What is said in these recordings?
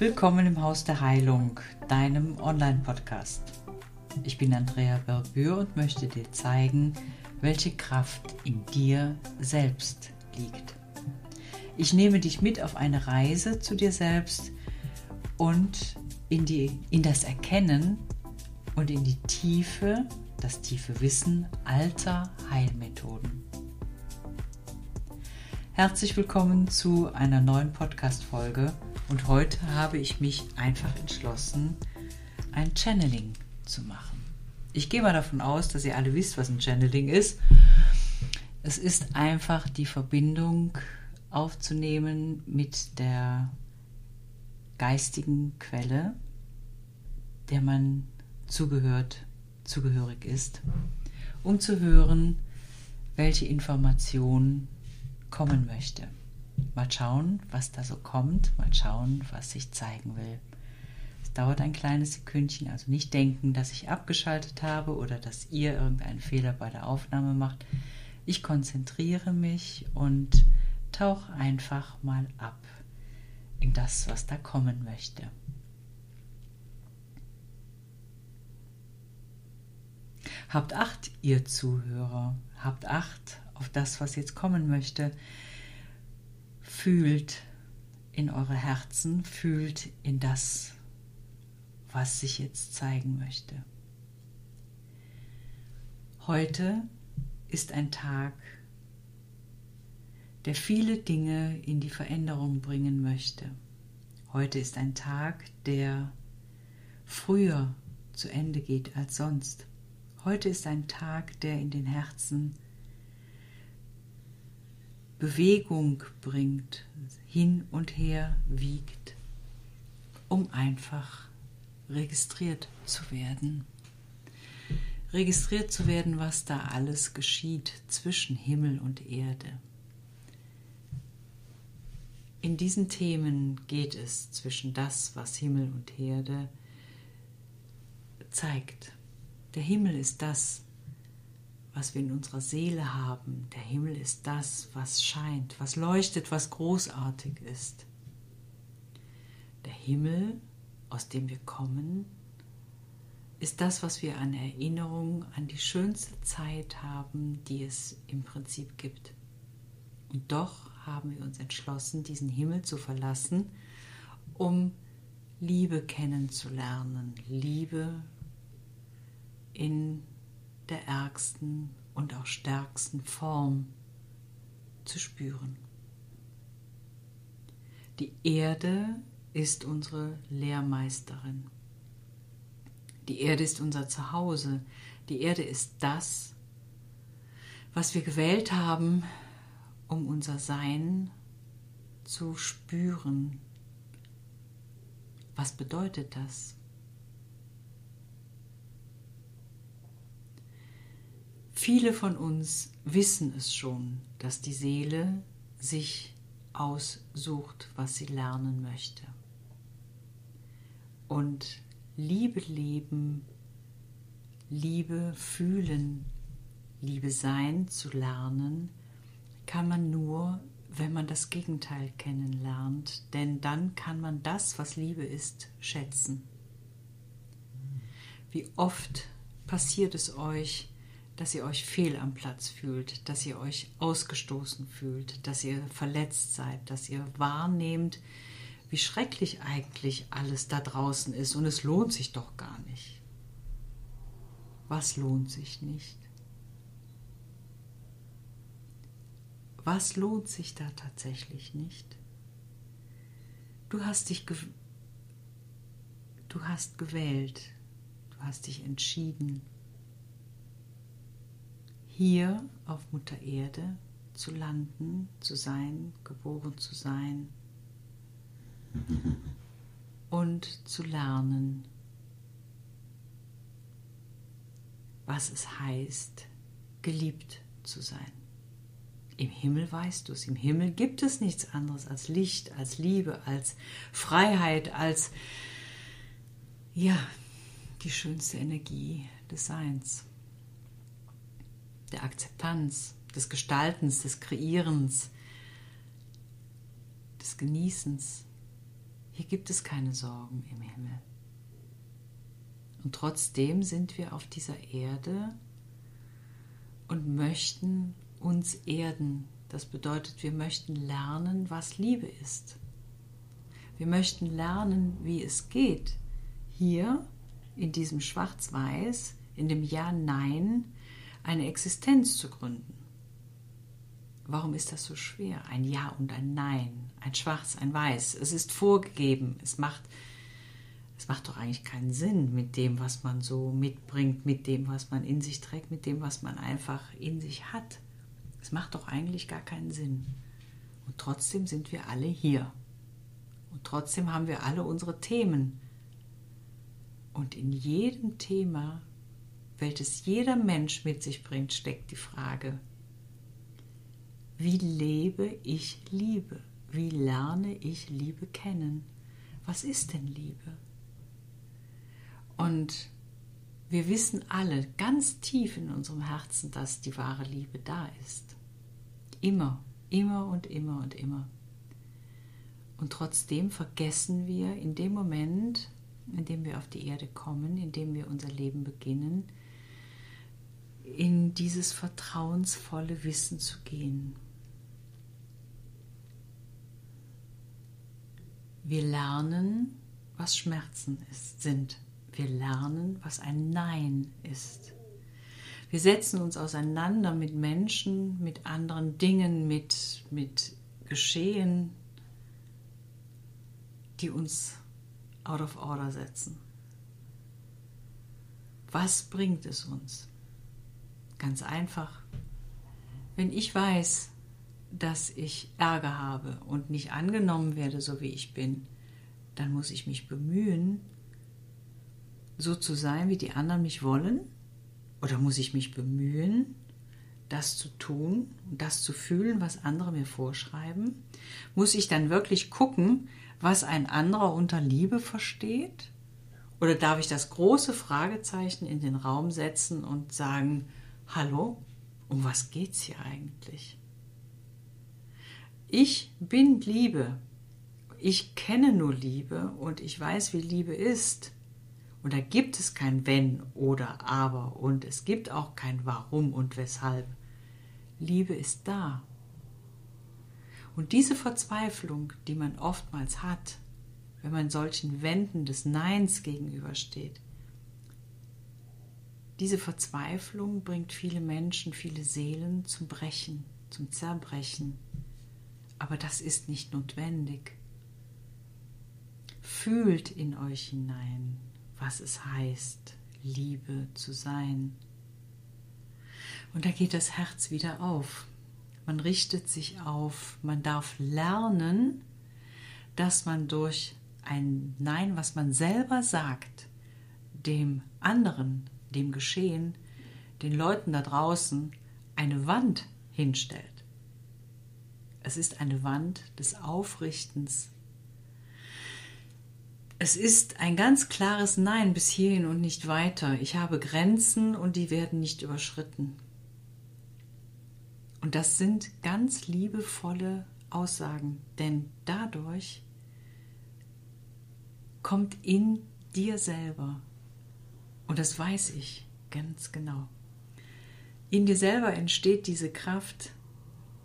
Willkommen im Haus der Heilung, deinem Online-Podcast. Ich bin Andrea Berbür und möchte dir zeigen, welche Kraft in dir selbst liegt. Ich nehme dich mit auf eine Reise zu dir selbst und in, die, in das Erkennen und in die Tiefe, das tiefe Wissen alter Heilmethoden. Herzlich willkommen zu einer neuen Podcast-Folge und heute habe ich mich einfach entschlossen, ein Channeling zu machen. Ich gehe mal davon aus, dass ihr alle wisst, was ein Channeling ist. Es ist einfach die Verbindung aufzunehmen mit der geistigen Quelle, der man zugehört, zugehörig ist, um zu hören, welche Information kommen möchte. Mal schauen, was da so kommt, mal schauen, was sich zeigen will. Es dauert ein kleines Sekündchen, also nicht denken, dass ich abgeschaltet habe oder dass ihr irgendeinen Fehler bei der Aufnahme macht. Ich konzentriere mich und tauche einfach mal ab in das, was da kommen möchte. Habt Acht, ihr Zuhörer, habt Acht auf das, was jetzt kommen möchte fühlt in eure Herzen, fühlt in das, was sich jetzt zeigen möchte. Heute ist ein Tag, der viele Dinge in die Veränderung bringen möchte. Heute ist ein Tag, der früher zu Ende geht als sonst. Heute ist ein Tag, der in den Herzen Bewegung bringt, hin und her wiegt, um einfach registriert zu werden. Registriert zu werden, was da alles geschieht zwischen Himmel und Erde. In diesen Themen geht es zwischen das, was Himmel und Erde zeigt. Der Himmel ist das, was wir in unserer Seele haben. Der Himmel ist das, was scheint, was leuchtet, was großartig ist. Der Himmel, aus dem wir kommen, ist das, was wir an Erinnerung an die schönste Zeit haben, die es im Prinzip gibt. Und doch haben wir uns entschlossen, diesen Himmel zu verlassen, um Liebe kennenzulernen, Liebe in der ärgsten und auch stärksten Form zu spüren. Die Erde ist unsere Lehrmeisterin. Die Erde ist unser Zuhause. Die Erde ist das, was wir gewählt haben, um unser Sein zu spüren. Was bedeutet das? Viele von uns wissen es schon, dass die Seele sich aussucht, was sie lernen möchte. Und Liebe leben, Liebe fühlen, Liebe sein zu lernen, kann man nur, wenn man das Gegenteil kennenlernt, denn dann kann man das, was Liebe ist, schätzen. Wie oft passiert es euch, dass ihr euch fehl am Platz fühlt, dass ihr euch ausgestoßen fühlt, dass ihr verletzt seid, dass ihr wahrnehmt, wie schrecklich eigentlich alles da draußen ist und es lohnt sich doch gar nicht. Was lohnt sich nicht? Was lohnt sich da tatsächlich nicht? Du hast dich du hast gewählt, du hast dich entschieden, hier auf Mutter Erde zu landen, zu sein, geboren zu sein und zu lernen, was es heißt, geliebt zu sein. Im Himmel weißt du es, im Himmel gibt es nichts anderes als Licht, als Liebe, als Freiheit, als ja, die schönste Energie des Seins der Akzeptanz, des Gestaltens, des Kreierens, des Genießens. Hier gibt es keine Sorgen im Himmel. Und trotzdem sind wir auf dieser Erde und möchten uns erden. Das bedeutet, wir möchten lernen, was Liebe ist. Wir möchten lernen, wie es geht, hier in diesem Schwarz-Weiß, in dem Ja-Nein, eine Existenz zu gründen. Warum ist das so schwer? Ein Ja und ein Nein, ein Schwarz, ein Weiß. Es ist vorgegeben. Es macht, es macht doch eigentlich keinen Sinn mit dem, was man so mitbringt, mit dem, was man in sich trägt, mit dem, was man einfach in sich hat. Es macht doch eigentlich gar keinen Sinn. Und trotzdem sind wir alle hier. Und trotzdem haben wir alle unsere Themen. Und in jedem Thema, welches jeder Mensch mit sich bringt, steckt die Frage, wie lebe ich Liebe? Wie lerne ich Liebe kennen? Was ist denn Liebe? Und wir wissen alle ganz tief in unserem Herzen, dass die wahre Liebe da ist. Immer, immer und immer und immer. Und trotzdem vergessen wir in dem Moment, in dem wir auf die Erde kommen, in dem wir unser Leben beginnen, in dieses vertrauensvolle Wissen zu gehen. Wir lernen, was Schmerzen ist, sind. Wir lernen, was ein Nein ist. Wir setzen uns auseinander mit Menschen, mit anderen Dingen, mit, mit Geschehen, die uns out of order setzen. Was bringt es uns? Ganz einfach. Wenn ich weiß, dass ich Ärger habe und nicht angenommen werde, so wie ich bin, dann muss ich mich bemühen, so zu sein, wie die anderen mich wollen? Oder muss ich mich bemühen, das zu tun und das zu fühlen, was andere mir vorschreiben? Muss ich dann wirklich gucken, was ein anderer unter Liebe versteht? Oder darf ich das große Fragezeichen in den Raum setzen und sagen, hallo, um was geht's hier eigentlich? Ich bin Liebe. Ich kenne nur Liebe und ich weiß, wie Liebe ist. Und da gibt es kein Wenn oder Aber und es gibt auch kein Warum und Weshalb. Liebe ist da. Und diese Verzweiflung, die man oftmals hat, wenn man solchen Wänden des Neins gegenübersteht, diese Verzweiflung bringt viele Menschen, viele Seelen zum Brechen, zum Zerbrechen. Aber das ist nicht notwendig. Fühlt in euch hinein, was es heißt, Liebe zu sein. Und da geht das Herz wieder auf. Man richtet sich auf. Man darf lernen, dass man durch ein Nein, was man selber sagt, dem anderen, dem Geschehen, den Leuten da draußen eine Wand hinstellt. Es ist eine Wand des Aufrichtens. Es ist ein ganz klares Nein bis hierhin und nicht weiter. Ich habe Grenzen und die werden nicht überschritten. Und das sind ganz liebevolle Aussagen, denn dadurch kommt in dir selber, und das weiß ich ganz genau, in dir selber entsteht diese Kraft,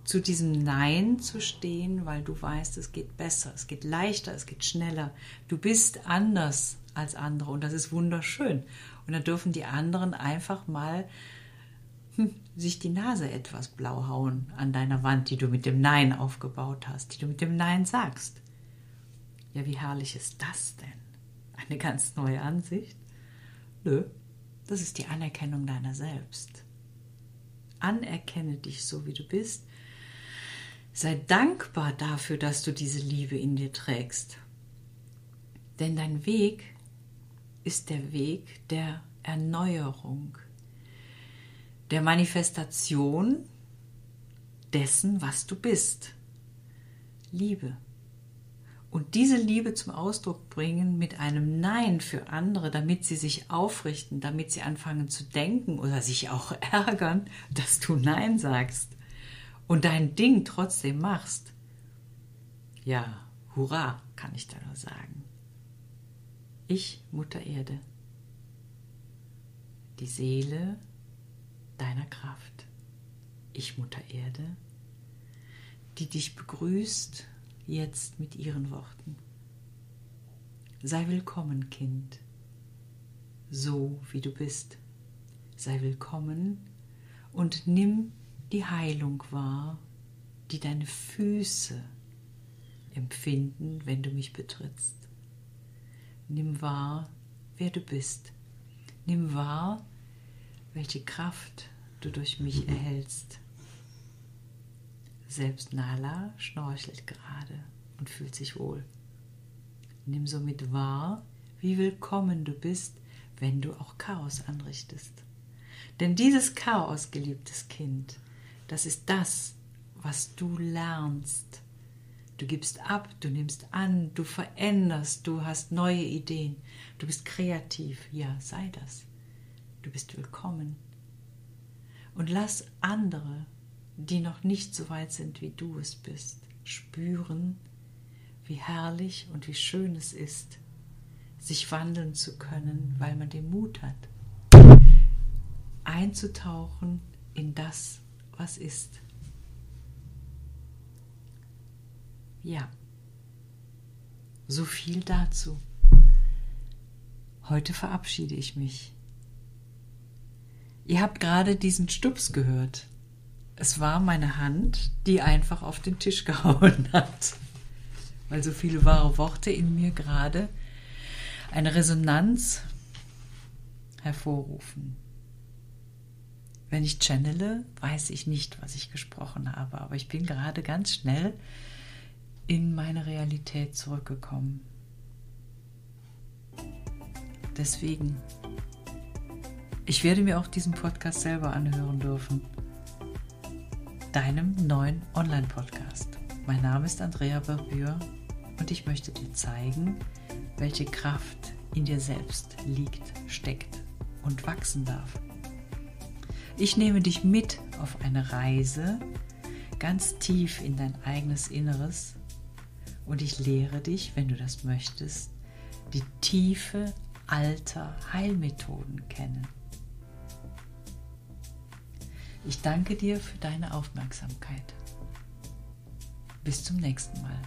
zu diesem Nein zu stehen, weil du weißt, es geht besser, es geht leichter, es geht schneller. Du bist anders als andere und das ist wunderschön. Und da dürfen die anderen einfach mal hm, sich die Nase etwas blau hauen an deiner Wand, die du mit dem Nein aufgebaut hast, die du mit dem Nein sagst. Ja, wie herrlich ist das denn? Eine ganz neue Ansicht? Nö, das ist die Anerkennung deiner selbst. Anerkenne dich so, wie du bist Sei dankbar dafür, dass du diese Liebe in dir trägst. Denn dein Weg ist der Weg der Erneuerung, der Manifestation dessen, was du bist. Liebe. Und diese Liebe zum Ausdruck bringen mit einem Nein für andere, damit sie sich aufrichten, damit sie anfangen zu denken oder sich auch ärgern, dass du Nein sagst und dein Ding trotzdem machst, ja, Hurra, kann ich da nur sagen. Ich, Mutter Erde, die Seele deiner Kraft. Ich, Mutter Erde, die dich begrüßt jetzt mit ihren Worten. Sei willkommen, Kind, so wie du bist. Sei willkommen und nimm die Heilung wahr, die deine Füße empfinden, wenn du mich betrittst. Nimm wahr, wer du bist. Nimm wahr, welche Kraft du durch mich erhältst. Selbst Nala schnorchelt gerade und fühlt sich wohl. Nimm somit wahr, wie willkommen du bist, wenn du auch Chaos anrichtest. Denn dieses Chaos, geliebtes Kind, das ist das, was du lernst. Du gibst ab, du nimmst an, du veränderst, du hast neue Ideen, du bist kreativ. Ja, sei das. Du bist willkommen. Und lass andere, die noch nicht so weit sind, wie du es bist, spüren, wie herrlich und wie schön es ist, sich wandeln zu können, weil man den Mut hat, einzutauchen in das, was ist. Ja, so viel dazu. Heute verabschiede ich mich. Ihr habt gerade diesen Stups gehört. Es war meine Hand, die einfach auf den Tisch gehauen hat, weil so viele wahre Worte in mir gerade eine Resonanz hervorrufen. Wenn ich channele, weiß ich nicht, was ich gesprochen habe, aber ich bin gerade ganz schnell in meine Realität zurückgekommen. Deswegen, ich werde mir auch diesen Podcast selber anhören dürfen. Deinem neuen Online-Podcast. Mein Name ist Andrea Barbür und ich möchte dir zeigen, welche Kraft in dir selbst liegt, steckt und wachsen darf. Ich nehme dich mit auf eine Reise ganz tief in dein eigenes Inneres und ich lehre dich, wenn du das möchtest, die Tiefe alter Heilmethoden kennen. Ich danke dir für deine Aufmerksamkeit. Bis zum nächsten Mal.